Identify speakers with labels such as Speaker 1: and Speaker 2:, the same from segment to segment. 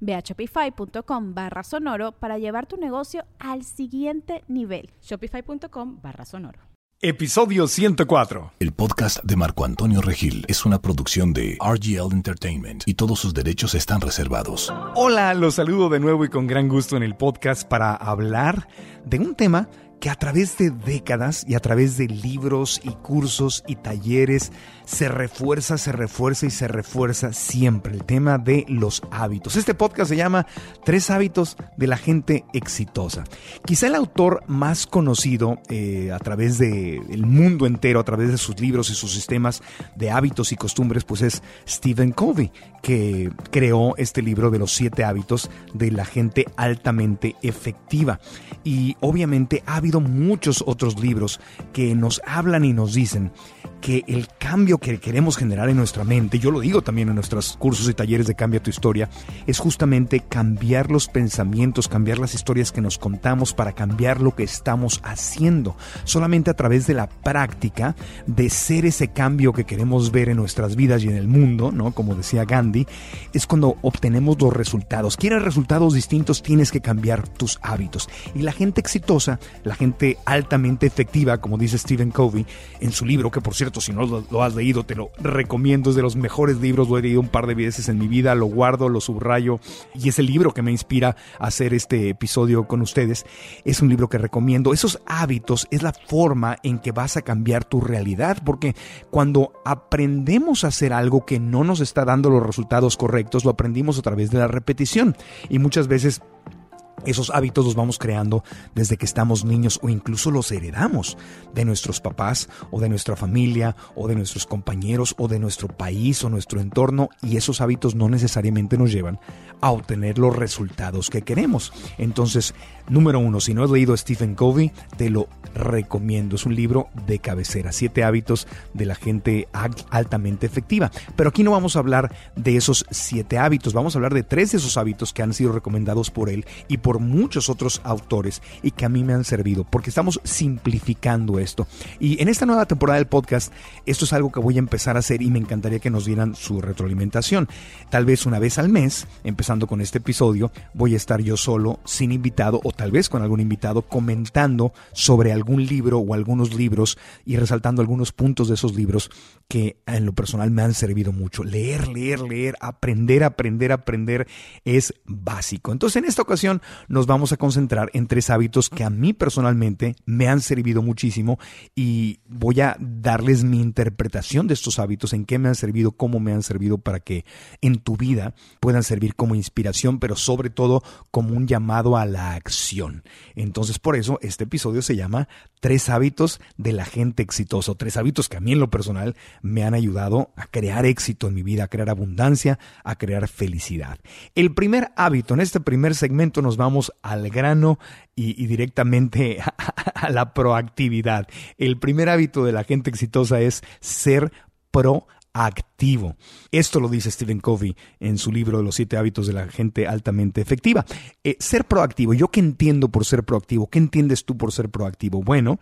Speaker 1: Ve a shopify.com barra sonoro para llevar tu negocio al siguiente nivel.
Speaker 2: Shopify.com barra sonoro.
Speaker 3: Episodio 104.
Speaker 4: El podcast de Marco Antonio Regil es una producción de RGL Entertainment y todos sus derechos están reservados.
Speaker 3: Hola, los saludo de nuevo y con gran gusto en el podcast para hablar de un tema que a través de décadas y a través de libros y cursos y talleres se refuerza, se refuerza y se refuerza siempre el tema de los hábitos. Este podcast se llama Tres hábitos de la gente exitosa. Quizá el autor más conocido eh, a través del mundo entero, a través de sus libros y sus sistemas de hábitos y costumbres, pues es Stephen Covey, que creó este libro de los siete hábitos de la gente altamente efectiva. Y obviamente ha muchos otros libros que nos hablan y nos dicen que el cambio que queremos generar en nuestra mente, yo lo digo también en nuestros cursos y talleres de Cambia tu historia, es justamente cambiar los pensamientos, cambiar las historias que nos contamos para cambiar lo que estamos haciendo. Solamente a través de la práctica de ser ese cambio que queremos ver en nuestras vidas y en el mundo, ¿no? Como decía Gandhi, es cuando obtenemos los resultados. Quieres resultados distintos, tienes que cambiar tus hábitos. Y la gente exitosa, la gente altamente efectiva, como dice Stephen Covey en su libro, que por cierto si no lo, has leído, te lo recomiendo. Es de los mejores libros. Lo he leído un par de veces en mi vida. Lo guardo, lo subrayo. Y es el libro que me inspira a hacer este episodio con ustedes. Es un libro que recomiendo. Esos hábitos es la forma en que vas a cambiar tu realidad. Porque cuando aprendemos a hacer algo que no nos está dando los resultados correctos, lo aprendimos a través de la repetición. Y muchas veces esos hábitos los vamos creando desde que estamos niños o incluso los heredamos de nuestros papás o de nuestra familia o de nuestros compañeros o de nuestro país o nuestro entorno y esos hábitos no necesariamente nos llevan a obtener los resultados que queremos. Entonces, número uno, si no has leído Stephen Covey, te lo recomiendo. Es un libro de cabecera, siete hábitos de la gente altamente efectiva. Pero aquí no vamos a hablar de esos siete hábitos, vamos a hablar de tres de esos hábitos que han sido recomendados por él y por muchos otros autores y que a mí me han servido, porque estamos simplificando esto. Y en esta nueva temporada del podcast, esto es algo que voy a empezar a hacer y me encantaría que nos dieran su retroalimentación. Tal vez una vez al mes, empezando con este episodio, voy a estar yo solo, sin invitado o tal vez con algún invitado, comentando sobre algún libro o algunos libros y resaltando algunos puntos de esos libros que en lo personal me han servido mucho. Leer, leer, leer, aprender, aprender, aprender es básico. Entonces en esta ocasión nos vamos a concentrar en tres hábitos que a mí personalmente me han servido muchísimo y voy a darles mi interpretación de estos hábitos, en qué me han servido, cómo me han servido para que en tu vida puedan servir como inspiración, pero sobre todo como un llamado a la acción. Entonces por eso este episodio se llama Tres hábitos de la gente exitosa, tres hábitos que a mí en lo personal me han ayudado a crear éxito en mi vida, a crear abundancia, a crear felicidad. El primer hábito, en este primer segmento nos vamos al grano y, directamente a, la proactividad. El primer hábito de la gente exitosa es ser proactivo. Esto lo dice Stephen Covey en su libro los siete hábitos de la gente altamente efectiva. Eh, ser proactivo, ¿yo qué entiendo por ser proactivo? ¿Qué entiendes tú por ser proactivo? Bueno,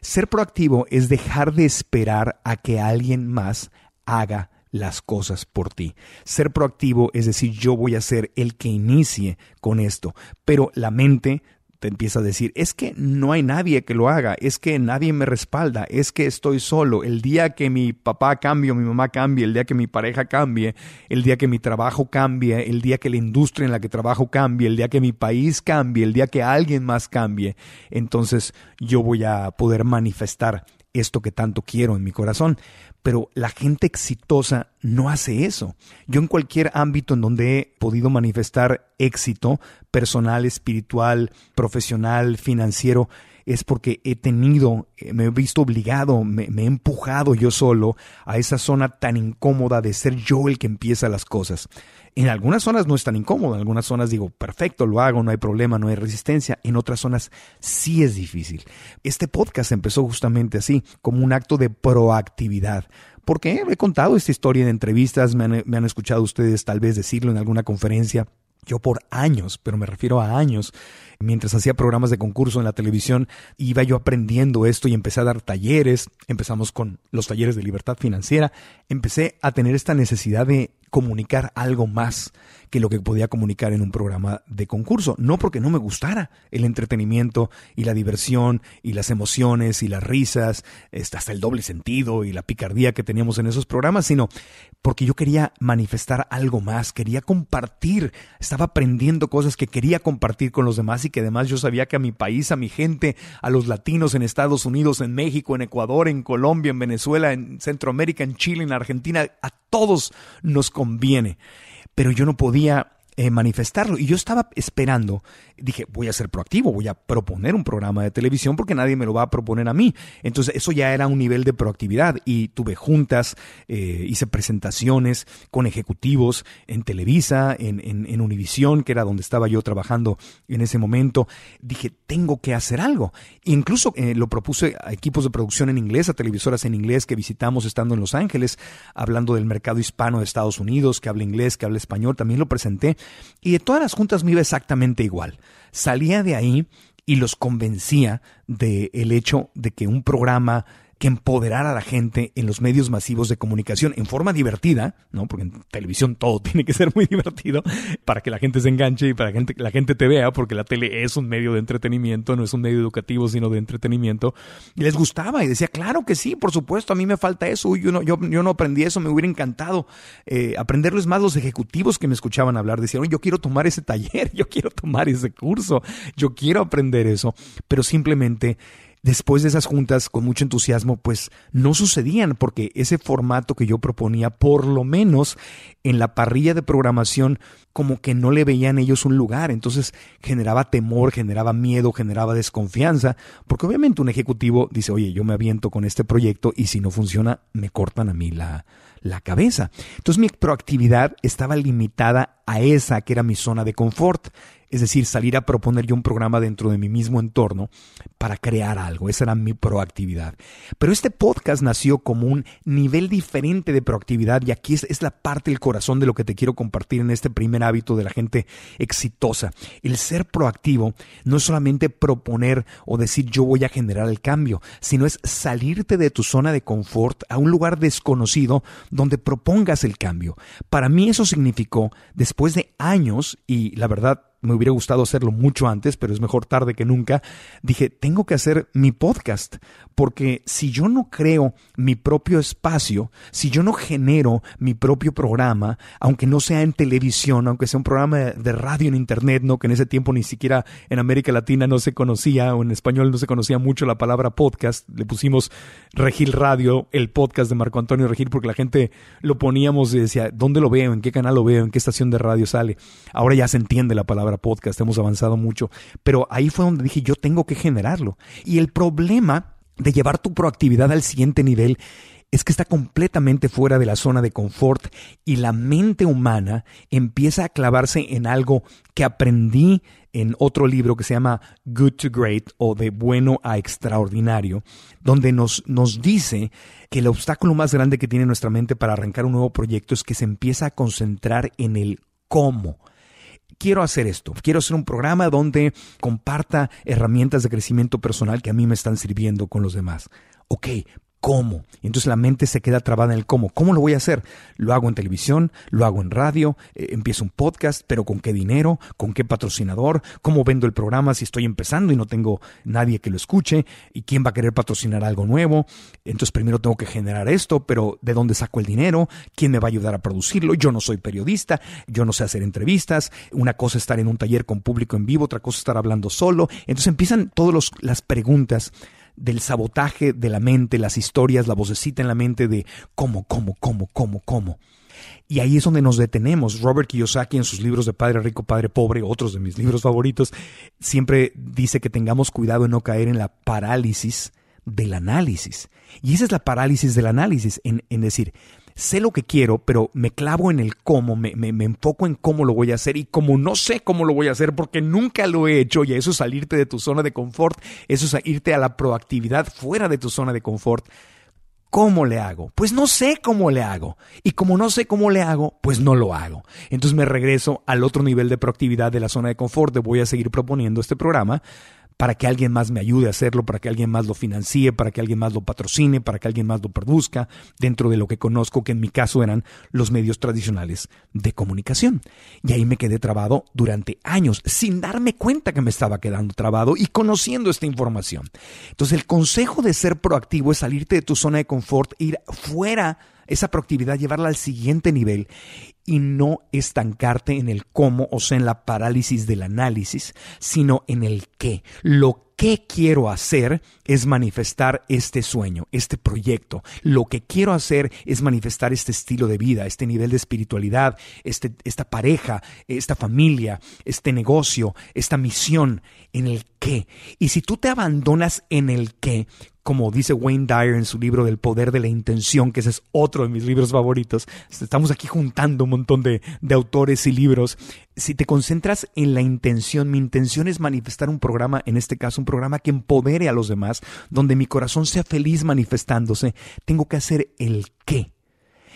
Speaker 3: ser proactivo es dejar de esperar a que alguien más haga las cosas por ti. Ser proactivo es decir, yo voy a ser el que inicie con esto, pero la mente te empieza a decir, es que no hay nadie que lo haga, es que nadie me respalda, es que estoy solo. El día que mi papá cambie, mi mamá cambie, el día que mi pareja cambie, el día que mi trabajo cambie, el día que la industria en la que trabajo cambie, el día que mi país cambie, el día que alguien más cambie, entonces yo voy a poder manifestar esto que tanto quiero en mi corazón. Pero la gente exitosa no hace eso. Yo en cualquier ámbito en donde he podido manifestar éxito personal, espiritual, profesional, financiero, es porque he tenido, eh, me he visto obligado, me, he empujado yo solo a esa zona tan incómoda de ser yo el que empieza las cosas. En algunas zonas no es tan incómodo, en algunas zonas digo, perfecto, lo hago, no hay problema, no hay resistencia, en otras zonas sí es difícil. Este podcast empezó justamente así, como un acto de proactividad. Porque he contado esta historia en entrevistas, me han, me han escuchado ustedes tal vez decirlo en alguna conferencia. Yo por años, pero me refiero a años, mientras hacía programas de concurso en la televisión, iba yo aprendiendo esto y empecé a dar talleres, empezamos con los talleres de libertad financiera, empecé a tener esta necesidad de comunicar algo más que lo que podía comunicar en un programa de concurso. No porque no me gustara el entretenimiento y la diversión y las emociones y las risas, este, hasta el doble sentido y la picardía que teníamos en esos programas, sino porque yo quería manifestar algo más, quería compartir, estaba aprendiendo cosas que quería compartir con los demás y que además yo sabía que a mi país, a mi gente, a los latinos en Estados Unidos, en México, en Ecuador, en Colombia, en Venezuela, en Centroamérica, en Chile, en Argentina, a todos nos conviene. Pero yo no podía eh, manifestarlo. Y yo estaba esperando, dije, voy a ser proactivo, voy a proponer un programa de televisión porque nadie me lo va a proponer a mí. Entonces eso ya era un nivel de proactividad y tuve juntas, eh, hice presentaciones con ejecutivos en Televisa, en, en, Univisión, que era donde estaba yo trabajando en ese momento. Dije, tengo que hacer algo. incluso eh, lo propuse a equipos de producción en inglés, a televisoras en inglés que visitamos estando en Los Ángeles, hablando del mercado hispano de Estados Unidos, que habla inglés, que habla español, también lo presenté y de todas las juntas me iba exactamente igual. Salía de ahí y los convencía del el hecho de que un programa que empoderar a la gente en los medios masivos de comunicación en forma divertida, ¿no? Porque en televisión todo tiene que ser muy divertido para que la gente se enganche y para que la gente te vea, porque la tele es un medio de entretenimiento, no es un medio educativo, sino de entretenimiento. Y les gustaba y decía, claro que sí, por supuesto, a mí me falta eso, yo no, yo, yo no aprendí eso, me hubiera encantado eh, aprenderles más los ejecutivos que me escuchaban hablar. Decían, yo quiero tomar ese taller, yo quiero tomar ese curso, yo quiero aprender eso, pero simplemente después de esas juntas con mucho entusiasmo, pues no sucedían porque ese formato que yo proponía, por lo menos en la parrilla de programación, como que no le veían ellos un lugar. Entonces generaba temor, generaba miedo, generaba desconfianza, porque obviamente un ejecutivo dice, oye, yo me aviento con este proyecto y si no funciona, me cortan a mí la, la cabeza. Entonces mi proactividad estaba limitada a esa que era mi zona de confort es decir, salir a proponer yo un programa dentro de mi mismo entorno para crear algo. Esa era mi proactividad. Pero este podcast nació como un nivel diferente de proactividad y aquí es, la parte del corazón de lo que te quiero compartir en este primer hábito de la gente exitosa. El ser proactivo no es solamente proponer o decir yo voy a generar el cambio, sino es salirte de tu zona de confort a un lugar desconocido donde propongas el cambio. Para mí eso significó, después de años, y la verdad me hubiera gustado hacerlo mucho antes, pero es mejor tarde que nunca, dije, tengo que hacer mi podcast, porque si yo no creo mi propio espacio, si yo no genero mi propio programa, aunque no sea en televisión, aunque sea un programa de radio en internet, no que en ese tiempo ni siquiera en América Latina no se conocía o en español no se conocía mucho la palabra podcast, le pusimos Regil Radio, el podcast de Marco Antonio Regil, porque la gente lo poníamos y decía, ¿dónde lo veo? ¿En qué canal lo veo? ¿En qué estación de radio sale? Ahora ya se entiende la palabra podcast, hemos avanzado mucho, pero ahí fue donde dije yo tengo que generarlo. Y el problema de llevar tu proactividad al siguiente nivel es que está completamente fuera de la zona de confort y la mente humana empieza a clavarse en algo que aprendí en otro libro que se llama Good to Great o de bueno a extraordinario, donde nos, nos dice que el obstáculo más grande que tiene nuestra mente para arrancar un nuevo proyecto es que se empieza a concentrar en el cómo quiero hacer esto, quiero hacer un programa donde comparta herramientas de crecimiento personal que a mí me están sirviendo con los demás. Ok, cómo. Entonces la mente se queda trabada en el cómo. ¿Cómo lo voy a hacer? Lo hago en televisión, lo hago en radio, eh, empiezo un podcast, pero ¿con qué dinero? ¿Con qué patrocinador? ¿Cómo vendo el programa si estoy empezando y no tengo nadie que lo escuche? ¿Y quién va a querer patrocinar algo nuevo? Entonces primero tengo que generar esto, pero ¿de dónde saco el dinero? ¿Quién me va a ayudar a producirlo? Yo no soy periodista, yo no sé hacer entrevistas. Una cosa es estar en un taller con público en vivo, otra cosa es estar hablando solo. Entonces empiezan todas las preguntas del sabotaje de la mente, las historias, la vocecita en la mente de cómo, cómo, cómo, cómo, cómo. Y ahí es donde nos detenemos. Robert Kiyosaki en sus libros de Padre Rico, Padre Pobre, otros de mis libros favoritos, siempre dice que tengamos cuidado en no caer en la parálisis del análisis. Y esa es la parálisis del análisis, en, decir, sé lo que quiero, pero me clavo en el cómo, me, me, enfoco en cómo lo voy a hacer y como no sé cómo lo voy a hacer porque nunca lo he hecho y eso es salirte de tu zona de confort, eso es irte a la proactividad fuera de tu zona de confort. ¿Cómo le hago? Pues no sé cómo le hago. Y como no sé cómo le hago, pues no lo hago. Entonces me regreso al otro nivel de proactividad de la zona de confort. voy a seguir proponiendo este programa para que alguien más me ayude a hacerlo, para que alguien más lo financie, para que alguien más lo patrocine, para que alguien más lo produzca, dentro de lo que conozco, que en mi caso eran los medios tradicionales de comunicación. Y ahí me quedé trabado durante años, sin darme cuenta que me estaba quedando trabado y conociendo esta información. Entonces el consejo de ser proactivo es salirte de tu zona de confort, ir fuera esa proactividad, llevarla al siguiente nivel y no estancarte en el cómo, o sea, en la parálisis del análisis, sino en el qué. Lo que quiero hacer es manifestar este sueño, este proyecto. Lo que quiero hacer es manifestar este estilo de vida, este nivel de espiritualidad, este, esta pareja, esta familia, este negocio, esta misión, en el qué. Y si tú te abandonas en el qué, como dice Wayne Dyer en su libro del poder de la intención, que ese es otro de mis libros favoritos. Estamos aquí juntando un montón de, de, autores y libros. Si te concentras en la intención, mi intención es manifestar un programa, en este caso un programa que empodere a los demás, donde mi corazón sea feliz manifestándose, tengo que hacer el qué.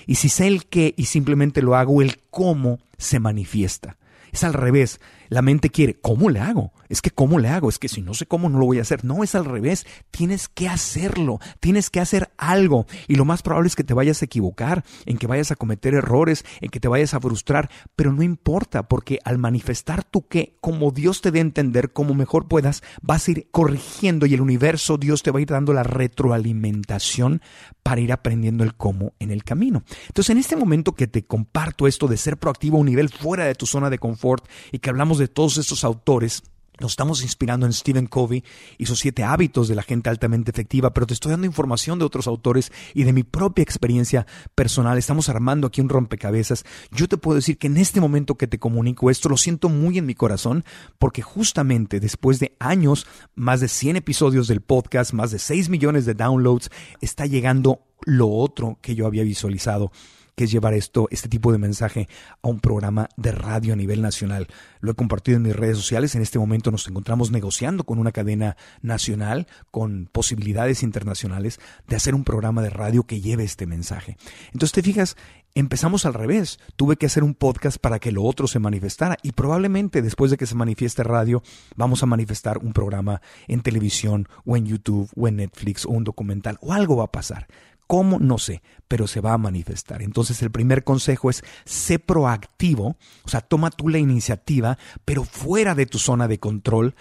Speaker 3: Y si sé el qué y simplemente lo hago, el cómo se manifiesta. Es al revés. La mente quiere, ¿cómo le hago? Es que ¿cómo le hago? Es que si no sé cómo no lo voy a hacer. No, es al revés. Tienes que hacerlo. Tienes que hacer algo. Y lo más probable es que te vayas a equivocar, en que vayas a cometer errores, en que te vayas a frustrar. Pero no importa, porque al manifestar tú que, como Dios te dé a entender, como mejor puedas, vas a ir corrigiendo y el universo, Dios te va a ir dando la retroalimentación para ir aprendiendo el cómo en el camino. Entonces, en este momento que te comparto esto de ser proactivo a un nivel fuera de tu zona de confort y que hablamos de todos estos autores, nos estamos inspirando en Stephen Covey y sus siete hábitos de la gente altamente efectiva, pero te estoy dando información de otros autores y de mi propia experiencia personal. Estamos armando aquí un rompecabezas. Yo te puedo decir que en este momento que te comunico esto, lo siento muy en mi corazón, porque justamente después de años, más de 100 episodios del podcast, más de 6 millones de downloads, está llegando lo otro que yo había visualizado que es llevar esto, este tipo de mensaje a un programa de radio a nivel nacional. Lo he compartido en mis redes sociales. En este momento nos encontramos negociando con una cadena nacional, con posibilidades internacionales de hacer un programa de radio que lleve este mensaje. Entonces te fijas, empezamos al revés. Tuve que hacer un podcast para que lo otro se manifestara y probablemente después de que se manifieste radio, vamos a manifestar un programa en televisión o en YouTube o en Netflix o un documental o algo va a pasar. ¿Cómo? No sé, pero se va a manifestar. Entonces el primer consejo es sé proactivo, o sea, toma tú la iniciativa, pero fuera de tu zona de control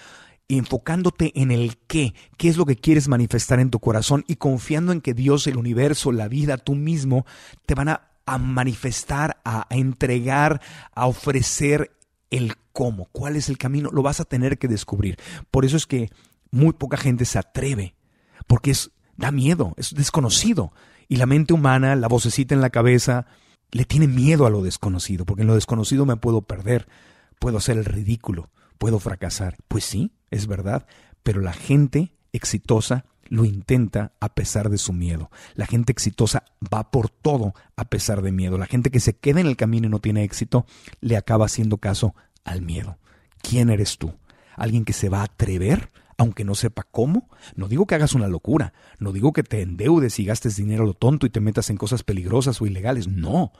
Speaker 3: enfocándote en el qué, qué es lo que quieres manifestar en tu corazón y confiando en que Dios, el universo, la vida, tú mismo, te van a, manifestar, a, entregar, a ofrecer el cómo, cuál es el camino, lo vas a tener que descubrir. Por eso es que muy poca gente se atreve, porque es da miedo, es desconocido. Y la mente humana, la vocecita en la cabeza, le tiene miedo a lo desconocido, porque en lo desconocido me puedo perder, puedo hacer el ridículo, puedo fracasar. Pues sí, es verdad, pero la gente exitosa lo intenta a pesar de su miedo. La gente exitosa va por todo a pesar de miedo. La gente que se queda en el camino y no tiene éxito le acaba haciendo caso al miedo. ¿Quién eres tú? ¿Alguien que se va a atrever aunque no sepa cómo. No digo que hagas una locura, no digo que te endeudes y gastes dinero a lo tonto y te metas en cosas peligrosas o ilegales, no.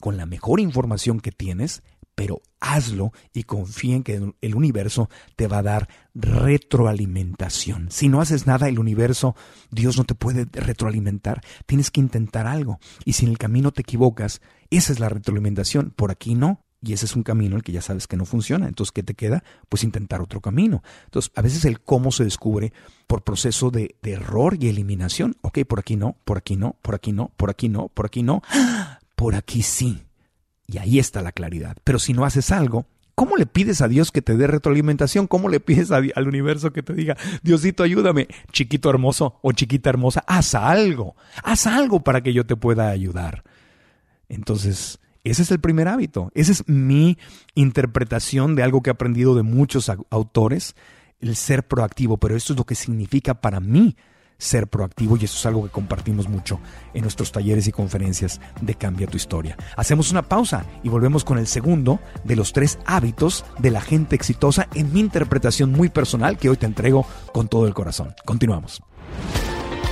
Speaker 3: Con la mejor información que tienes, pero hazlo y confía en que el universo te va a dar retroalimentación. Si no haces nada, el universo, Dios no te puede retroalimentar. Tienes que intentar algo. Y si en el camino te equivocas, esa es la retroalimentación. Por aquí no, y ese es un camino el que ya sabes que no funciona. Entonces, ¿qué te queda? Pues intentar otro camino. Entonces, a veces el cómo se descubre por proceso de, error y eliminación. Ok, por aquí no, por aquí no, por aquí no, por aquí no, por aquí no, por aquí sí. Y ahí está la claridad. Pero si no haces algo, ¿cómo le pides a Dios que te dé retroalimentación? ¿Cómo le pides al universo que te diga, Diosito, ayúdame, chiquito hermoso o chiquita hermosa, haz algo, haz algo para que yo te pueda ayudar? Entonces, ese es el primer hábito. Esa es mi interpretación de algo que he aprendido de muchos autores, el ser proactivo, pero esto es lo que significa para mí ser proactivo y eso es algo que compartimos mucho en nuestros talleres y conferencias de Cambia tu historia. Hacemos una pausa y volvemos con el segundo de los tres hábitos de la gente exitosa en mi interpretación muy personal que hoy te entrego con todo el corazón. Continuamos.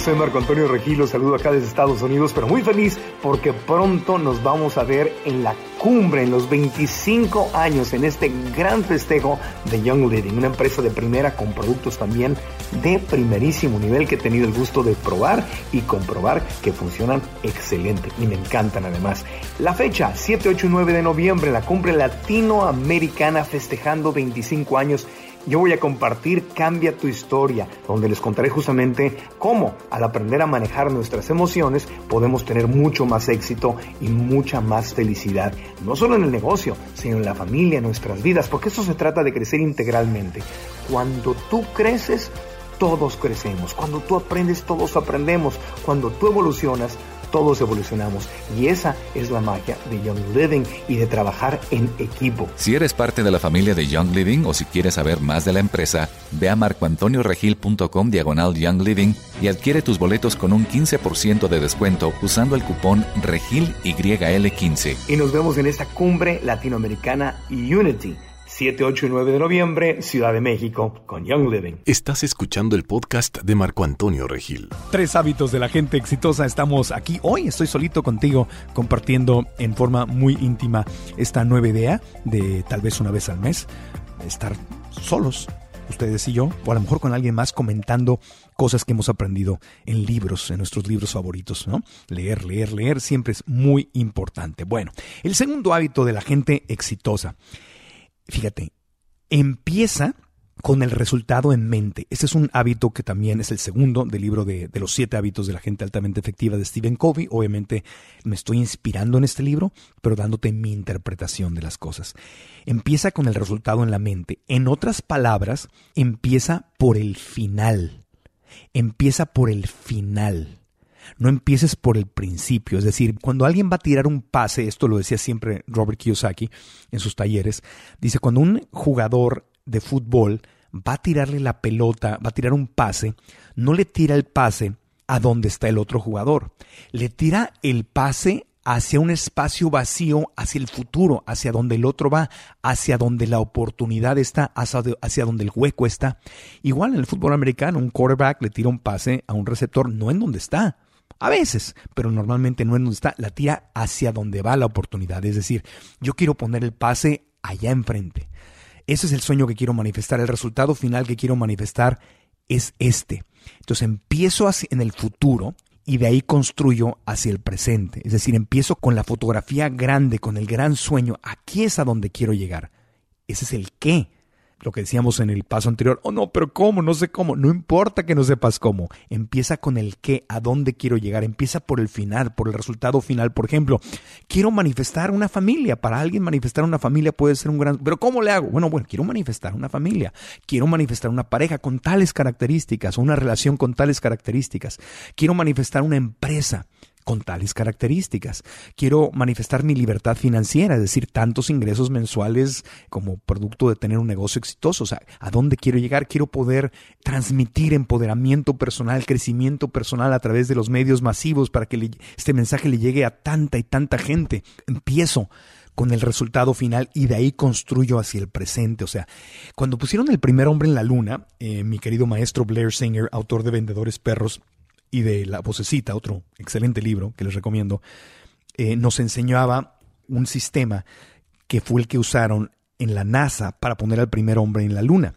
Speaker 5: Soy Marco Antonio Regilo, saludo acá desde Estados Unidos, pero muy feliz porque pronto nos vamos a ver en la cumbre, en los 25 años, en este gran festejo de Young Living, una empresa de primera con productos también de primerísimo nivel que he tenido el gusto de probar y comprobar que funcionan excelente y me encantan además. La fecha, 7, 8 y 9 de noviembre, la cumbre latinoamericana festejando 25 años yo voy a compartir Cambia tu historia, donde les contaré justamente cómo al aprender a manejar nuestras emociones podemos tener mucho más éxito y mucha más felicidad, no solo en el negocio, sino en la familia, en nuestras vidas, porque eso se trata de crecer integralmente. Cuando tú creces, todos crecemos. Cuando tú aprendes, todos aprendemos. Cuando tú evolucionas, todos evolucionamos y esa es la magia de Young Living y de trabajar en equipo.
Speaker 6: Si eres parte de la familia de Young Living o si quieres saber más de la empresa, ve a marcoantonioregil.com diagonal Young Living y adquiere tus boletos con un 15% de descuento usando el cupón REGILYL15.
Speaker 5: Y nos vemos en esta cumbre latinoamericana Unity 7, 8 y 9 de noviembre, Ciudad de México, con Young Living.
Speaker 4: Estás escuchando el podcast de Marco Antonio Regil.
Speaker 3: Tres hábitos de la gente exitosa. Estamos aquí hoy, estoy solito contigo, compartiendo en forma muy íntima esta nueva idea de tal vez una vez al mes, estar solos, ustedes y yo, o a lo mejor con alguien más comentando cosas que hemos aprendido en libros, en nuestros libros favoritos, ¿no? Leer, leer, leer siempre es muy importante. Bueno, el segundo hábito de la gente exitosa fíjate, empieza con el resultado en mente. Este es un hábito que también es el segundo del libro de, los siete hábitos de la gente altamente efectiva de Stephen Covey. Obviamente me estoy inspirando en este libro, pero dándote mi interpretación de las cosas. Empieza con el resultado en la mente. En otras palabras, empieza por el final. Empieza por el final. No empieces por el principio. Es decir, cuando alguien va a tirar un pase, esto lo decía siempre Robert Kiyosaki en sus talleres, dice, cuando un jugador de fútbol va a tirarle la pelota, va a tirar un pase, no le tira el pase a donde está el otro jugador. Le tira el pase hacia un espacio vacío, hacia el futuro, hacia donde el otro va, hacia donde la oportunidad está, hacia, hacia donde el hueco está. Igual en el fútbol americano, un quarterback le tira un pase a un receptor, no en donde está, a veces, pero normalmente no es donde está, la tira hacia donde va la oportunidad. Es decir, yo quiero poner el pase allá enfrente. Ese es el sueño que quiero manifestar. El resultado final que quiero manifestar es este. Entonces empiezo en el futuro y de ahí construyo hacia el presente. Es decir, empiezo con la fotografía grande, con el gran sueño. Aquí es a donde quiero llegar. Ese es el qué lo que decíamos en el paso anterior, oh no, pero ¿cómo? No sé cómo. No importa que no sepas cómo. Empieza con el qué, a dónde quiero llegar. Empieza por el final, por el resultado final. Por ejemplo, quiero manifestar una familia. Para alguien manifestar una familia puede ser un gran... Pero ¿cómo le hago? Bueno, bueno, quiero manifestar una familia. Quiero manifestar una pareja con tales características, una relación con tales características. Quiero manifestar una empresa con tales características. Quiero manifestar mi libertad financiera, es decir, tantos ingresos mensuales como producto de tener un negocio exitoso. O sea, ¿a dónde quiero llegar? Quiero poder transmitir empoderamiento personal, crecimiento personal a través de los medios masivos para que este mensaje le llegue a tanta y tanta gente. Empiezo con el resultado final y de ahí construyo hacia el presente. O sea, cuando pusieron el primer hombre en la luna, eh, mi querido maestro Blair Singer, autor de Vendedores Perros, y de La Vocecita, otro excelente libro que les recomiendo, eh, nos enseñaba un sistema que fue el que usaron en la NASA para poner al primer hombre en la Luna.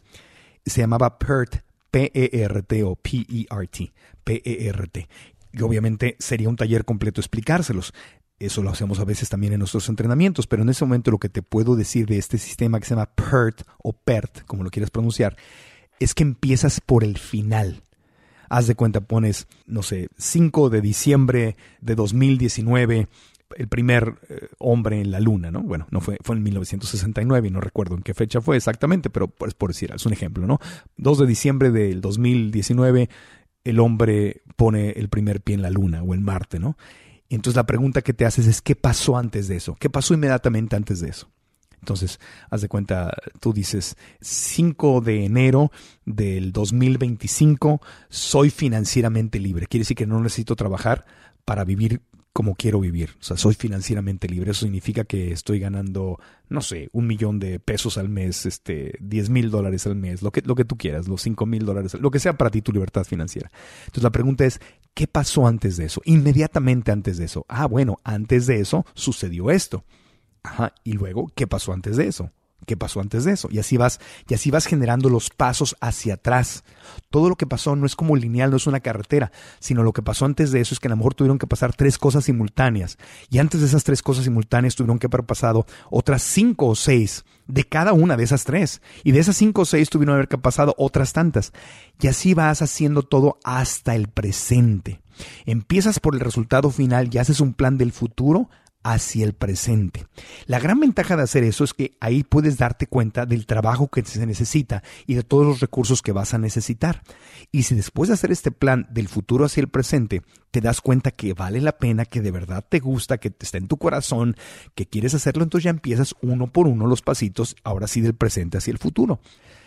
Speaker 3: Se llamaba PERT, P-E-R-T o P-E-R-T, P-E-R-T. Y obviamente sería un taller completo explicárselos. Eso lo hacemos a veces también en nuestros entrenamientos, pero en ese momento lo que te puedo decir de este sistema que se llama PERT o PERT, como lo quieras pronunciar, es que empiezas por el final haz de cuenta, pones, no sé, 5 de diciembre de 2019, el primer eh, hombre en la luna, ¿no? Bueno, no fue, fue en 1969 y no recuerdo en qué fecha fue exactamente, pero pues por decir, es un ejemplo, ¿no? 2 de diciembre del 2019, el hombre pone el primer pie en la luna o en Marte, ¿no? Entonces la pregunta que te haces es, ¿qué pasó antes de eso? ¿Qué pasó inmediatamente antes de eso? Entonces, haz de cuenta, tú dices, 5 de enero del 2025, soy financieramente libre. Quiere decir que no necesito trabajar para vivir como quiero vivir. O sea, soy financieramente libre. Eso significa que estoy ganando, no sé, un millón de pesos al mes, este, 10 mil dólares al mes, lo que, lo que tú quieras, los 5 mil dólares, lo que sea para ti tu libertad financiera. Entonces la pregunta es, ¿qué pasó antes de eso? Inmediatamente antes de eso. Ah, bueno, antes de eso sucedió esto. Ajá, y luego, ¿qué pasó antes de eso? ¿Qué pasó antes de eso? Y así vas, y así vas generando los pasos hacia atrás. Todo lo que pasó no es como lineal, no es una carretera, sino lo que pasó antes de eso es que a lo mejor tuvieron que pasar tres cosas simultáneas. Y antes de esas tres cosas simultáneas tuvieron que haber pasado otras cinco o seis de cada una de esas tres. Y de esas cinco o seis tuvieron que haber pasado otras tantas. Y así vas haciendo todo hasta el presente. Empiezas por el resultado final y haces un plan del futuro hacia el presente. La gran ventaja de hacer eso es que ahí puedes darte cuenta del trabajo que se necesita y de todos los recursos que vas a necesitar. Y si después de hacer este plan del futuro hacia el presente, te das cuenta que vale la pena, que de verdad te gusta, que está en tu corazón, que quieres hacerlo, entonces ya empiezas uno por uno los pasitos, ahora sí del presente hacia el futuro.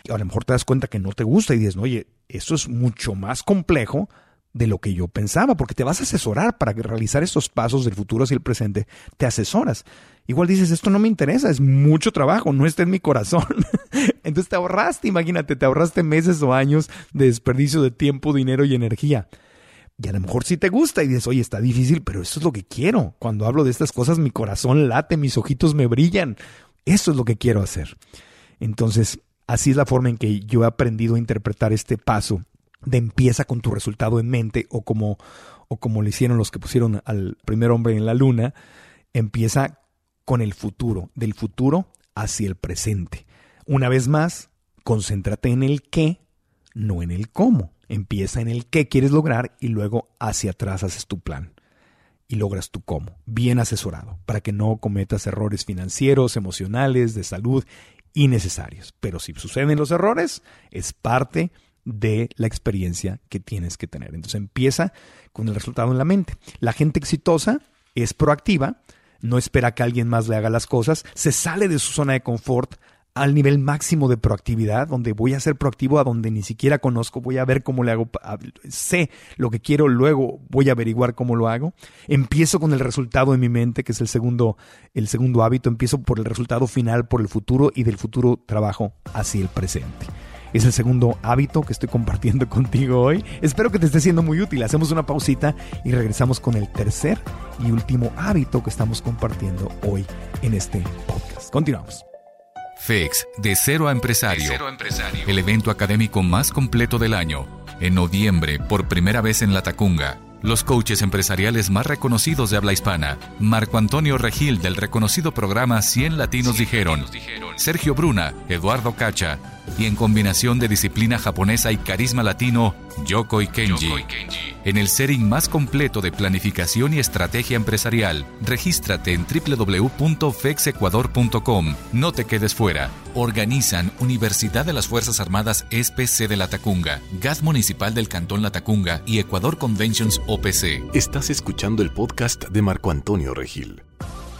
Speaker 3: Y a lo mejor te das cuenta que no te gusta y dices, oye, esto es mucho más complejo de lo que yo pensaba, porque te vas a asesorar para realizar estos pasos del futuro hacia el presente, te asesoras. Igual dices, esto no me interesa, es mucho trabajo, no está en mi corazón. Entonces te ahorraste, imagínate, te ahorraste meses o años de desperdicio de tiempo, dinero y energía. Y a lo mejor sí te gusta y dices, oye, está difícil, pero eso es lo que quiero. Cuando hablo de estas cosas, mi corazón late, mis ojitos me brillan. Eso es lo que quiero hacer. Entonces, así es la forma en que yo he aprendido a interpretar este paso de empieza con tu resultado en mente o como, o como le hicieron los que pusieron al primer hombre en la luna, empieza con el futuro, del futuro hacia el presente. Una vez más, concéntrate en el qué, no en el cómo. Empieza en el qué quieres lograr y luego hacia atrás haces tu plan y logras tu cómo, bien asesorado, para que no cometas errores financieros, emocionales, de salud innecesarios. Pero si suceden los errores, es parte la experiencia que tienes que tener. Entonces empieza con el resultado en la mente. La gente exitosa es proactiva, no espera que alguien más le haga las cosas, se sale de su zona de confort al nivel máximo de proactividad, donde voy a ser proactivo a donde ni siquiera conozco, voy a ver cómo le hago, sé lo que quiero, luego voy a averiguar cómo lo hago. Empiezo con el resultado en mi mente, que es el segundo, el segundo hábito, empiezo por el resultado final, por el futuro y del futuro trabajo hacia el presente. Es el segundo hábito que estoy compartiendo contigo hoy. Espero que te esté siendo muy útil. Hacemos una pausita y regresamos con el tercer y último hábito que estamos compartiendo hoy en este podcast. Continuamos.
Speaker 6: FEX, de cero a empresario. El evento académico más completo del año. En noviembre, por primera vez en La Tacunga los coaches empresariales más reconocidos de habla hispana, Marco Antonio Regil del reconocido programa 100 Latinos dijeron, Sergio Bruna, Eduardo Cacha, y en combinación de disciplina japonesa y carisma latino, Yoko y Kenji. En el setting más completo de planificación y estrategia empresarial, regístrate en www.fexecuador.com. No te quedes fuera. Organizan Universidad de las Fuerzas Armadas SPC de La Tacunga, GAD Municipal del Cantón La Tacunga y Ecuador Conventions OPC.
Speaker 4: Estás escuchando el podcast de Marco Antonio Regil.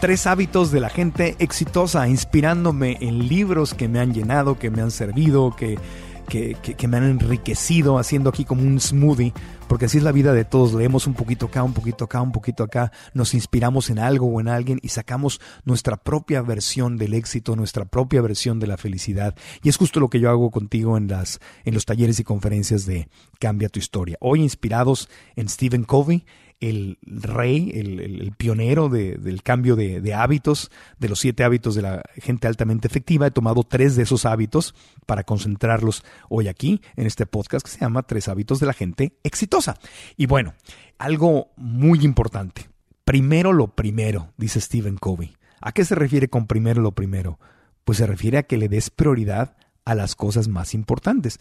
Speaker 3: Tres hábitos de la gente exitosa, inspirándome en libros que me han llenado, que me han servido, que, que, me han enriquecido, haciendo aquí como un smoothie, porque así es la vida de todos. Leemos un poquito acá, un poquito acá, un poquito acá, nos inspiramos en algo o en alguien y sacamos nuestra propia versión del éxito, nuestra propia versión de la felicidad. Y es justo lo que yo hago contigo en, las, en los talleres y conferencias de Cambia tu historia. Hoy inspirados en Stephen Covey el rey, el, pionero del cambio de, hábitos, de los siete hábitos de la gente altamente efectiva. He tomado tres de esos hábitos para concentrarlos hoy aquí en este podcast que se llama Tres hábitos de la gente exitosa. Y bueno, algo muy importante. Primero lo primero, dice Stephen Covey. ¿A qué se refiere con primero lo primero? Pues se refiere a que le des prioridad a las cosas más importantes.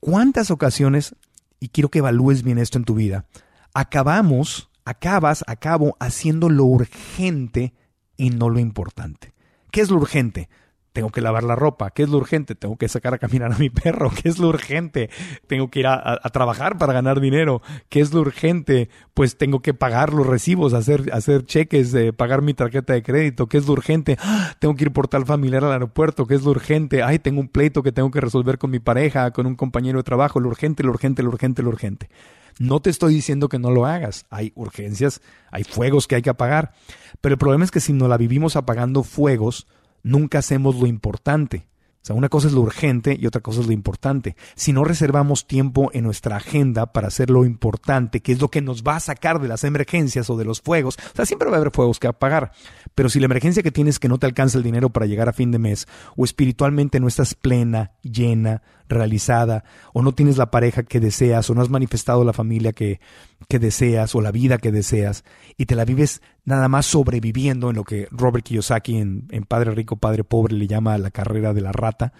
Speaker 3: ¿Cuántas ocasiones, y quiero que evalúes bien esto en tu vida, acabamos acabas, acabo haciendo lo urgente y no lo importante. ¿Qué es lo urgente? Tengo que lavar la ropa. ¿Qué es lo urgente? Tengo que sacar a caminar a mi perro. ¿Qué es lo urgente? Tengo que ir a, trabajar para ganar dinero. ¿Qué es lo urgente? Pues tengo que pagar los recibos, hacer, hacer cheques, eh, pagar mi tarjeta de crédito. ¿Qué es lo urgente? ¡Ah! Tengo que ir por tal familiar al aeropuerto. ¿Qué es lo urgente? Ay, tengo un pleito que tengo que resolver con mi pareja, con un compañero de trabajo. Lo urgente, lo urgente, lo urgente, lo urgente. No te estoy diciendo que no lo hagas. Hay urgencias, hay fuegos que hay que apagar. Pero el problema es que si no la vivimos apagando fuegos, nunca hacemos lo importante. O sea, una cosa es lo urgente y otra cosa es lo importante. Si no reservamos tiempo en nuestra agenda para hacer lo importante, que es lo que nos va a sacar de las emergencias o de los fuegos, o sea, siempre va a haber fuegos que apagar. Pero si la emergencia que tienes es que no te alcanza el dinero para llegar a fin de mes, o espiritualmente no estás plena, llena, realizada, o no tienes la pareja que deseas, o no has manifestado la familia que, que deseas, o la vida que deseas, y te la vives nada más sobreviviendo en lo que Robert Kiyosaki en, Padre Rico, Padre Pobre le llama la carrera de la rata,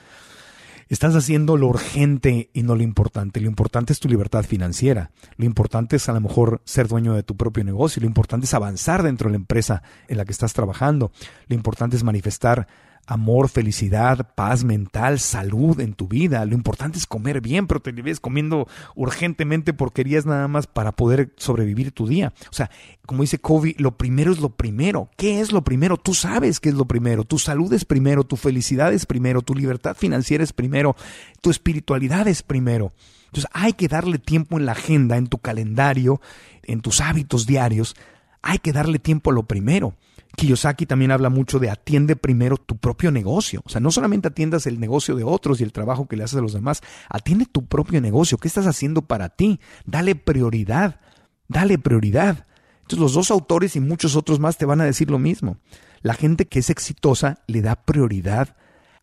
Speaker 3: estás haciendo lo urgente y no lo importante. Lo importante es tu libertad financiera. Lo importante es a lo mejor ser dueño de tu propio negocio. Lo importante es avanzar dentro de la empresa en la que estás trabajando. Lo importante es manifestar amor, felicidad, paz mental, salud en tu vida. Lo importante es comer bien, pero te vives comiendo urgentemente porquerías nada más para poder sobrevivir tu día. O sea, como dice Kobe, lo primero es lo primero. ¿Qué es lo primero? Tú sabes qué es lo primero. Tu salud es primero, tu felicidad es primero, tu libertad financiera es primero, tu espiritualidad es primero. Entonces hay que darle tiempo en la agenda, en tu calendario, en tus hábitos diarios. Hay que darle tiempo a lo primero. Kiyosaki también habla mucho de atiende primero tu propio negocio. O sea, no solamente atiendas el negocio de otros y el trabajo que le haces a los demás, atiende tu propio negocio. ¿Qué estás haciendo para ti? Dale prioridad. Dale prioridad. Entonces los dos autores y muchos otros más te van a decir lo mismo. La gente que es exitosa le da prioridad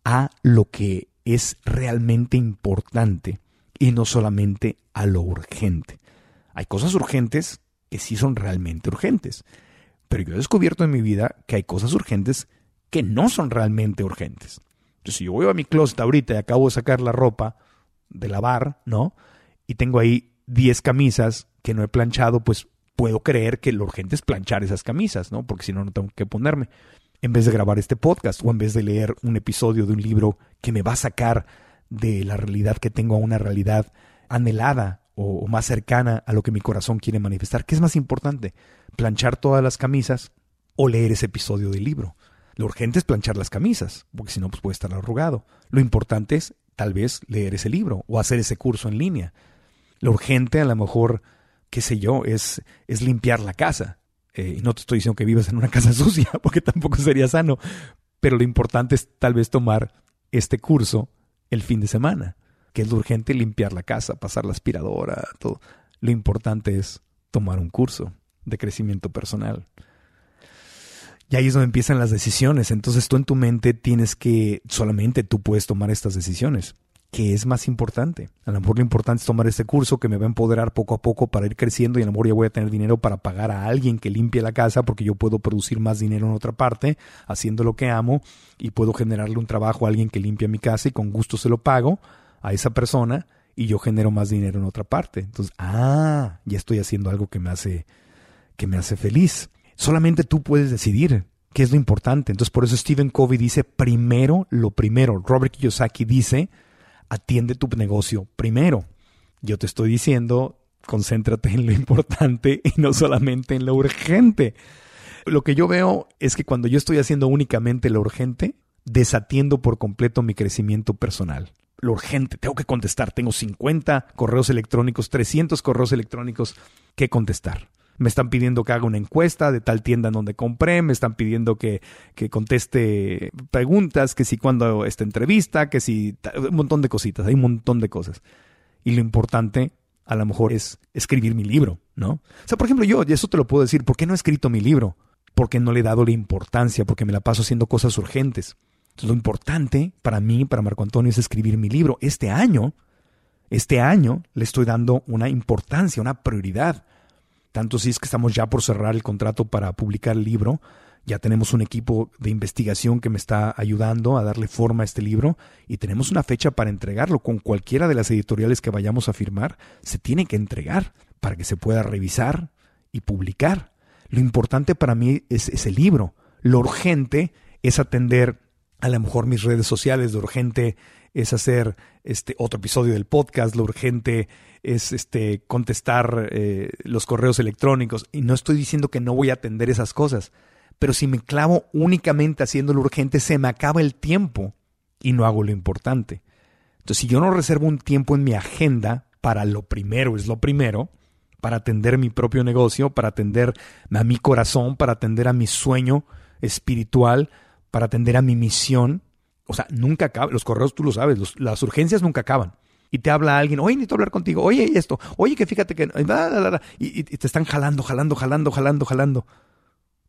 Speaker 3: a lo que es realmente importante y no solamente a lo urgente. Hay cosas urgentes que sí son realmente urgentes. Pero yo he descubierto en mi vida que hay cosas urgentes que no son realmente urgentes. Entonces, si yo voy a mi closet ahorita y acabo de sacar la ropa de lavar, ¿no? Y tengo ahí 10 camisas que no he planchado, pues puedo creer que lo urgente es planchar esas camisas, ¿no? Porque si no, no tengo que ponerme. En vez de grabar este podcast o en vez de leer un episodio de un libro que me va a sacar de la realidad que tengo a una realidad anhelada o, más cercana a lo que mi corazón quiere manifestar. ¿Qué es más importante? ¿Planchar todas las camisas o leer ese episodio del libro? Lo urgente es planchar las camisas, porque si no, pues puede estar arrugado. Lo importante es tal vez leer ese libro o hacer ese curso en línea. Lo urgente a lo mejor, qué sé yo, es, es limpiar la casa. Eh, y no te estoy diciendo que vivas en una casa sucia, porque tampoco sería sano. Pero lo importante es tal vez tomar este curso el fin de semana que es lo urgente limpiar la casa, pasar la aspiradora, todo. Lo importante es tomar un curso de crecimiento personal. Y ahí es donde empiezan las decisiones. Entonces tú en tu mente tienes que, solamente tú puedes tomar estas decisiones. ¿Qué es más importante? A lo mejor lo importante es tomar este curso que me va a empoderar poco a poco para ir creciendo y a lo mejor ya voy a tener dinero para pagar a alguien que limpie la casa porque yo puedo producir más dinero en otra parte haciendo lo que amo y puedo generarle un trabajo a alguien que limpie mi casa y con gusto se lo pago a esa persona y yo genero más dinero en otra parte. Entonces, ah, ya estoy haciendo algo que me hace que me hace feliz. Solamente tú puedes decidir qué es lo importante. Entonces, por eso Stephen Covey dice, primero lo primero. Robert Kiyosaki dice, atiende tu negocio primero. Yo te estoy diciendo, concéntrate en lo importante y no solamente en lo urgente. Lo que yo veo es que cuando yo estoy haciendo únicamente lo urgente, desatiendo por completo mi crecimiento personal lo urgente, tengo que contestar, tengo 50 correos electrónicos, 300 correos electrónicos que contestar. Me están pidiendo que haga una encuesta de tal tienda en donde compré, me están pidiendo que, que conteste preguntas, que si cuando esta entrevista, que si un montón de cositas, hay un montón de cosas. Y lo importante a lo mejor es escribir mi libro, ¿no? O sea, por ejemplo, yo, y eso te lo puedo decir, ¿por qué no he escrito mi libro? Porque no le he dado la importancia, porque me la paso haciendo cosas urgentes lo importante para mí, para Marco Antonio, es escribir mi libro. Este año, este año le estoy dando una importancia, una prioridad. Tanto si es que estamos ya por cerrar el contrato para publicar el libro, ya tenemos un equipo de investigación que me está ayudando a darle forma a este libro y tenemos una fecha para entregarlo. Con cualquiera de las editoriales que vayamos a firmar, se tiene que entregar para que se pueda revisar y publicar. Lo importante para mí es, es el libro. Lo urgente es atender a lo mejor mis redes sociales, lo urgente es hacer este otro episodio del podcast, lo urgente es este contestar eh, los correos electrónicos y no estoy diciendo que no voy a atender esas cosas, pero si me clavo únicamente haciendo lo urgente se me acaba el tiempo y no hago lo importante. Entonces, si yo no reservo un tiempo en mi agenda para lo primero es lo primero, para atender mi propio negocio, para atender a mi corazón, para atender a mi sueño espiritual, para atender a mi misión, o sea, nunca acaba. Los correos tú lo sabes, las urgencias nunca acaban. Y te habla alguien, oye, necesito hablar contigo, oye, esto, oye, que fíjate que. y, y te están jalando, jalando, jalando, jalando, jalando.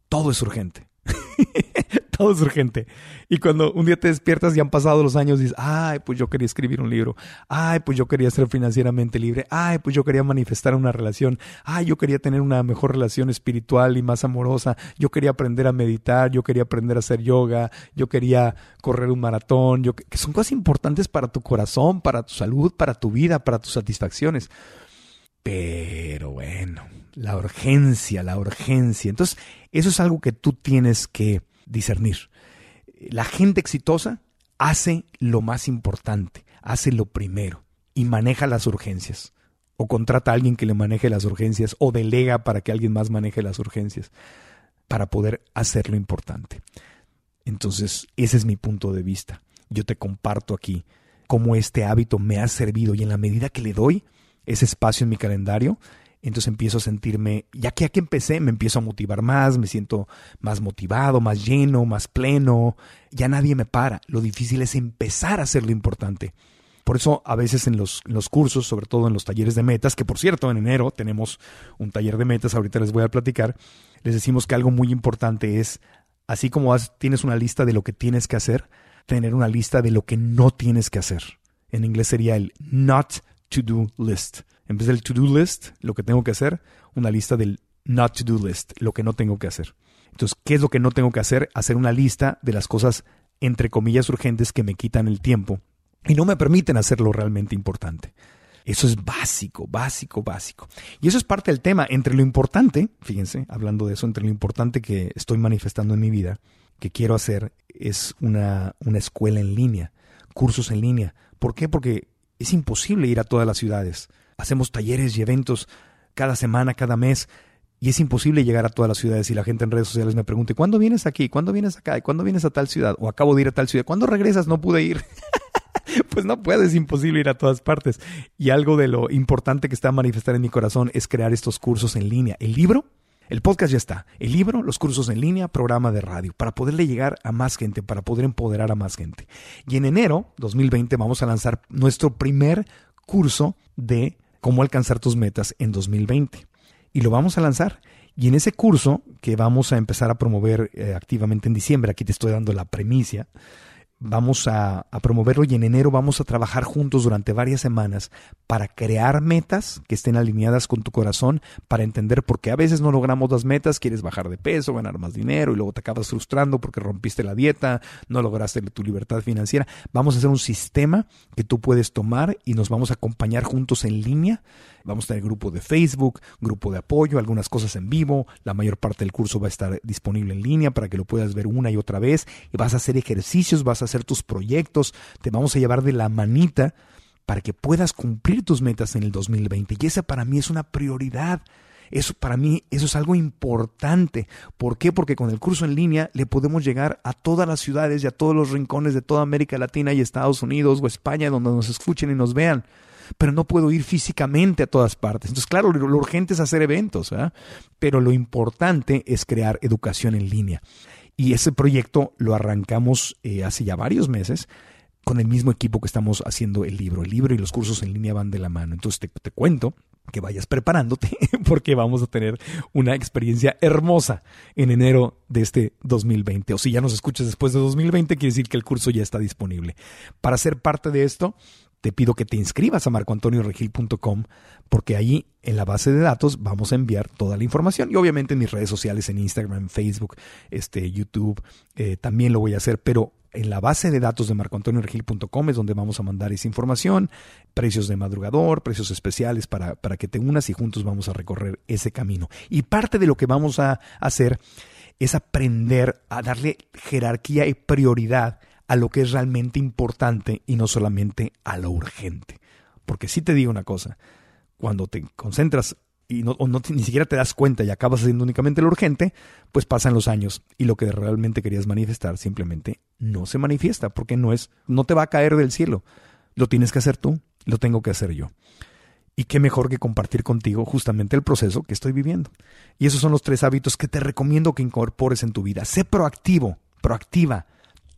Speaker 3: Todo es urgente. todo es urgente. Y cuando un día te despiertas y han pasado los años, dices, ay, pues yo quería escribir un libro, ay, pues yo quería ser financieramente libre, ay, pues yo quería manifestar una relación, ay, yo quería tener una mejor relación espiritual y más amorosa, yo quería aprender a meditar, yo quería aprender a hacer yoga, yo quería correr un maratón, yo, que son cosas importantes para tu corazón, para tu salud, para tu vida, para tus satisfacciones. Pero bueno, la urgencia, la urgencia. Entonces, eso es algo que tú tienes que discernir. La gente exitosa hace lo más importante, hace lo primero y maneja las urgencias. O contrata a alguien que le maneje las urgencias o delega para que alguien más maneje las urgencias para poder hacer lo importante. Entonces, ese es mi punto de vista. Yo te comparto aquí cómo este hábito me ha servido y en la medida que le doy ese espacio en mi calendario, entonces empiezo a sentirme, ya que aquí empecé, me empiezo a motivar más, me siento más motivado, más lleno, más pleno. Ya nadie me para. Lo difícil es empezar a hacer lo importante. Por eso a veces en los, los, cursos, sobre todo en los talleres de metas, que por cierto en enero tenemos un taller de metas, ahorita les voy a platicar, les decimos que algo muy importante es, así como tienes una lista de lo que tienes que hacer, tener una lista de lo que no tienes que hacer. En inglés sería el not to do list. En vez to-do list, lo que tengo que hacer, una lista del not to-do list, lo que no tengo que hacer. Entonces, ¿qué es lo que no tengo que hacer? Hacer una lista de las cosas, entre comillas, urgentes que me quitan el tiempo y no me permiten hacer lo realmente importante. Eso es básico, básico, básico. Y eso es parte del tema. Entre lo importante, fíjense, hablando de eso, entre lo importante que estoy manifestando en mi vida, que quiero hacer, es una, una escuela en línea, cursos en línea. ¿Por qué? Porque es imposible ir a todas las ciudades. Hacemos talleres y eventos cada semana, cada mes. Y es imposible llegar a todas las ciudades y la gente en redes sociales me pregunta, ¿cuándo vienes aquí? ¿Cuándo vienes acá? ¿Cuándo vienes a tal ciudad? O acabo de ir a tal ciudad. ¿Cuándo regresas? No pude ir. pues no puedes, es imposible ir a todas partes. Y algo de lo importante que está a manifestar en mi corazón es crear estos cursos en línea. El libro, el podcast ya está. El libro, los cursos en línea, programa de radio, para poderle llegar a más gente, para poder empoderar a más gente. Y en enero 2020 vamos a lanzar nuestro primer curso de cómo alcanzar tus metas en 2020. Y lo vamos a lanzar. Y en ese curso que vamos a empezar a promover eh, activamente en diciembre, aquí te estoy dando la premicia, vamos a, promoverlo y en enero vamos a trabajar juntos durante varias semanas para crear metas que estén alineadas con tu corazón, para entender por qué a veces no logramos las metas, quieres bajar de peso, ganar más dinero y luego te acabas frustrando porque rompiste la dieta, no lograste tu libertad financiera. Vamos a hacer un sistema que tú puedes tomar y nos vamos a acompañar juntos en línea Vamos a tener grupo de Facebook, grupo de apoyo, algunas cosas en vivo. La mayor parte del curso va a estar disponible en línea para que lo puedas ver una y otra vez. Y vas a hacer ejercicios, vas a hacer tus proyectos. Te vamos a llevar de la manita para que puedas cumplir tus metas en el 2020. Y esa para mí es una prioridad. Eso para mí, eso es algo importante. ¿Por qué? Porque con el curso en línea le podemos llegar a todas las ciudades y a todos los rincones de toda América Latina y Estados Unidos o España donde nos escuchen y nos vean pero no puedo ir físicamente a todas partes. Entonces, claro, lo, urgente es hacer eventos, pero lo importante es crear educación en línea. Y ese proyecto lo arrancamos eh, hace ya varios meses con el mismo equipo que estamos haciendo el libro. El libro y los cursos en línea van de la mano. Entonces te, te cuento que vayas preparándote porque vamos a tener una experiencia hermosa en enero de este 2020. O si ya nos escuchas después de 2020, quiere decir que el curso ya está disponible. Para ser parte de esto, te pido que te inscribas a marcoantonioregil.com porque ahí en la base de datos vamos a enviar toda la información y obviamente en mis redes sociales, en Instagram, Facebook, este, YouTube, eh, también lo voy a hacer, pero en la base de datos de marcoantonioregil.com es donde vamos a mandar esa información, precios de madrugador, precios especiales para, para que te unas y juntos vamos a recorrer ese camino. Y parte de lo que vamos a hacer es aprender a darle jerarquía y prioridad a lo que es realmente importante y no solamente a lo urgente. Porque si te digo una cosa, cuando te concentras y no, ni siquiera te das cuenta y acabas haciendo únicamente lo urgente, pues pasan los años y lo que realmente querías manifestar simplemente no se manifiesta porque no es, no te va a caer del cielo. Lo tienes que hacer tú, lo tengo que hacer yo. Y qué mejor que compartir contigo justamente el proceso que estoy viviendo. Y esos son los tres hábitos que te recomiendo que incorpores en tu vida. Sé proactivo, proactiva.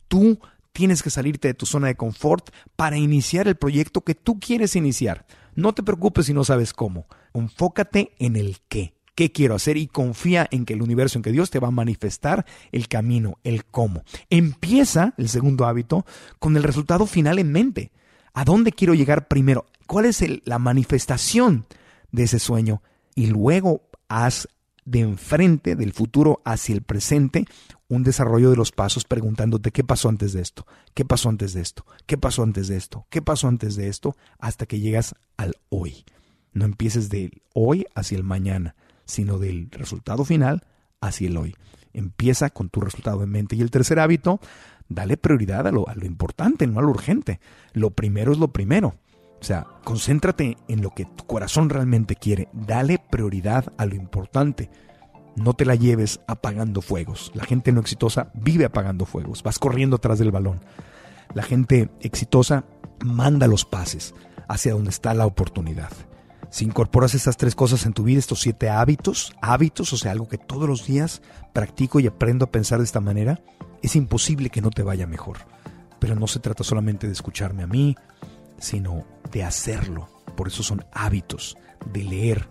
Speaker 3: Tú tienes que salirte de tu zona de confort para iniciar el proyecto que tú quieres iniciar. No te preocupes si no sabes cómo. Enfócate en el qué. ¿Qué quiero hacer? Y confía en que el universo, en que Dios te va a manifestar el camino, el cómo. Empieza el segundo hábito con el resultado final en mente. ¿A dónde quiero llegar primero? ¿Cuál es la manifestación de ese sueño? Y luego haz de enfrente del futuro hacia el presente un desarrollo de los pasos preguntándote qué pasó antes de esto, qué pasó antes de esto, qué pasó antes de esto, qué pasó antes de esto, hasta que llegas al hoy. No empieces del hoy hacia el mañana, sino del resultado final hacia el hoy. Empieza con tu resultado en mente. Y el tercer hábito, dale prioridad a lo, a lo importante, no a lo urgente. Lo primero es lo primero. O sea, concéntrate en lo que tu corazón realmente quiere. Dale prioridad a lo importante. No te la lleves apagando fuegos. La gente no exitosa vive apagando fuegos. Vas corriendo atrás del balón. La gente exitosa manda los pases hacia donde está la oportunidad. Si incorporas estas tres cosas en tu vida, estos siete hábitos, hábitos, o sea, algo que todos los días practico y aprendo a pensar de esta manera, es imposible que no te vaya mejor. Pero no se trata solamente de escucharme a mí, sino de hacerlo. Por eso son hábitos, de leer,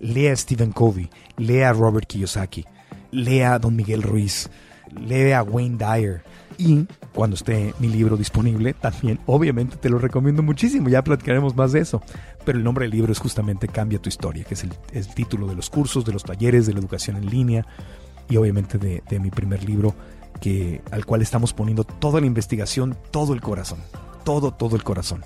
Speaker 3: lea a Stephen Covey, lea a Robert Kiyosaki, lea a Don Miguel Ruiz, lea a Wayne Dyer. Y cuando esté mi libro disponible, también obviamente te lo recomiendo muchísimo, ya platicaremos más de eso. Pero el nombre del libro es justamente Cambia tu historia, que es el, título de los cursos, de los talleres, de la educación en línea y obviamente de, de mi primer libro que, al cual estamos poniendo toda la investigación, todo el corazón, todo, todo el corazón.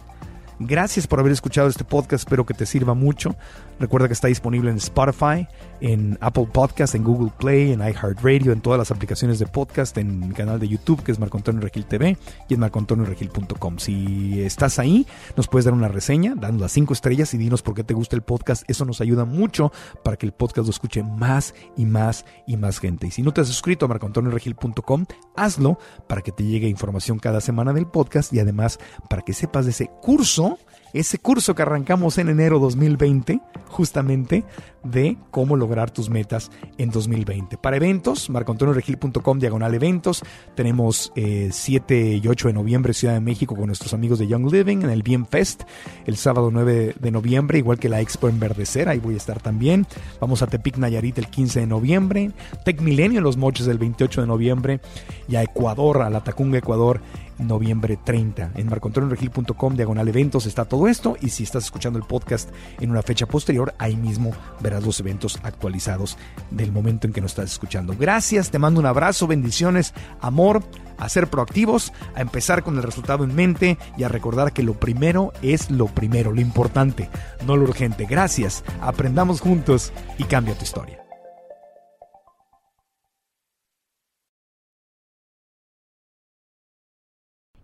Speaker 3: Gracias por haber escuchado este podcast, espero que te sirva mucho. Recuerda que está disponible en Spotify, en Apple Podcast, en Google Play, en iHeartRadio, en todas las aplicaciones de podcast, en mi canal de YouTube que es Marco Antonio Regil TV y en marcoantonioregil.com. Si estás ahí, nos puedes dar una reseña, dando las cinco estrellas y dinos por qué te gusta el podcast. Eso nos ayuda mucho para que el podcast lo escuche más y más y más gente. Y si no te has suscrito a marcoantonioregil.com, hazlo para que te llegue información cada semana del podcast y además para que sepas de ese curso ese curso que arrancamos en enero 2020, justamente de cómo lograr tus metas en 2020. Para eventos, marcoantonioregil.com diagonal eventos. Tenemos 7 eh, y 8 de noviembre Ciudad de México con nuestros amigos de Young Living en el Bien Fest. El sábado 9 de noviembre, igual que la Expo en Verdecer, ahí voy a estar también. Vamos a Tepic Nayarit el 15 de noviembre. Tec Milenio en Los Moches el 28 de noviembre. Y a Ecuador, a la Tacunga, Ecuador, noviembre 30. En marcoantonioregil.com diagonal eventos está todo esto y si estás escuchando el podcast en una fecha posterior, ahí mismo verás los eventos actualizados del momento en que nos estás escuchando. Gracias, te mando un abrazo, bendiciones, amor, a ser proactivos, a empezar con el resultado en mente y a recordar que lo primero es lo primero, lo importante, no lo urgente. Gracias, aprendamos juntos y cambia tu historia.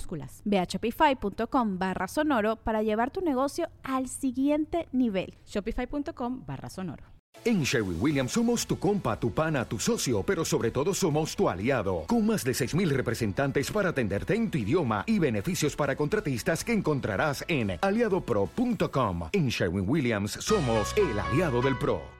Speaker 2: minúsculas.
Speaker 1: Ve a shopify.com barra sonoro para llevar tu negocio al siguiente nivel.
Speaker 2: Shopify.com barra sonoro.
Speaker 7: En Sherwin Williams somos tu compa, tu pana, tu socio, pero sobre todo somos tu aliado, con más de 6.000 representantes para atenderte en tu idioma y beneficios para contratistas que encontrarás en aliadopro.com. En Sherwin Williams somos el aliado del PRO.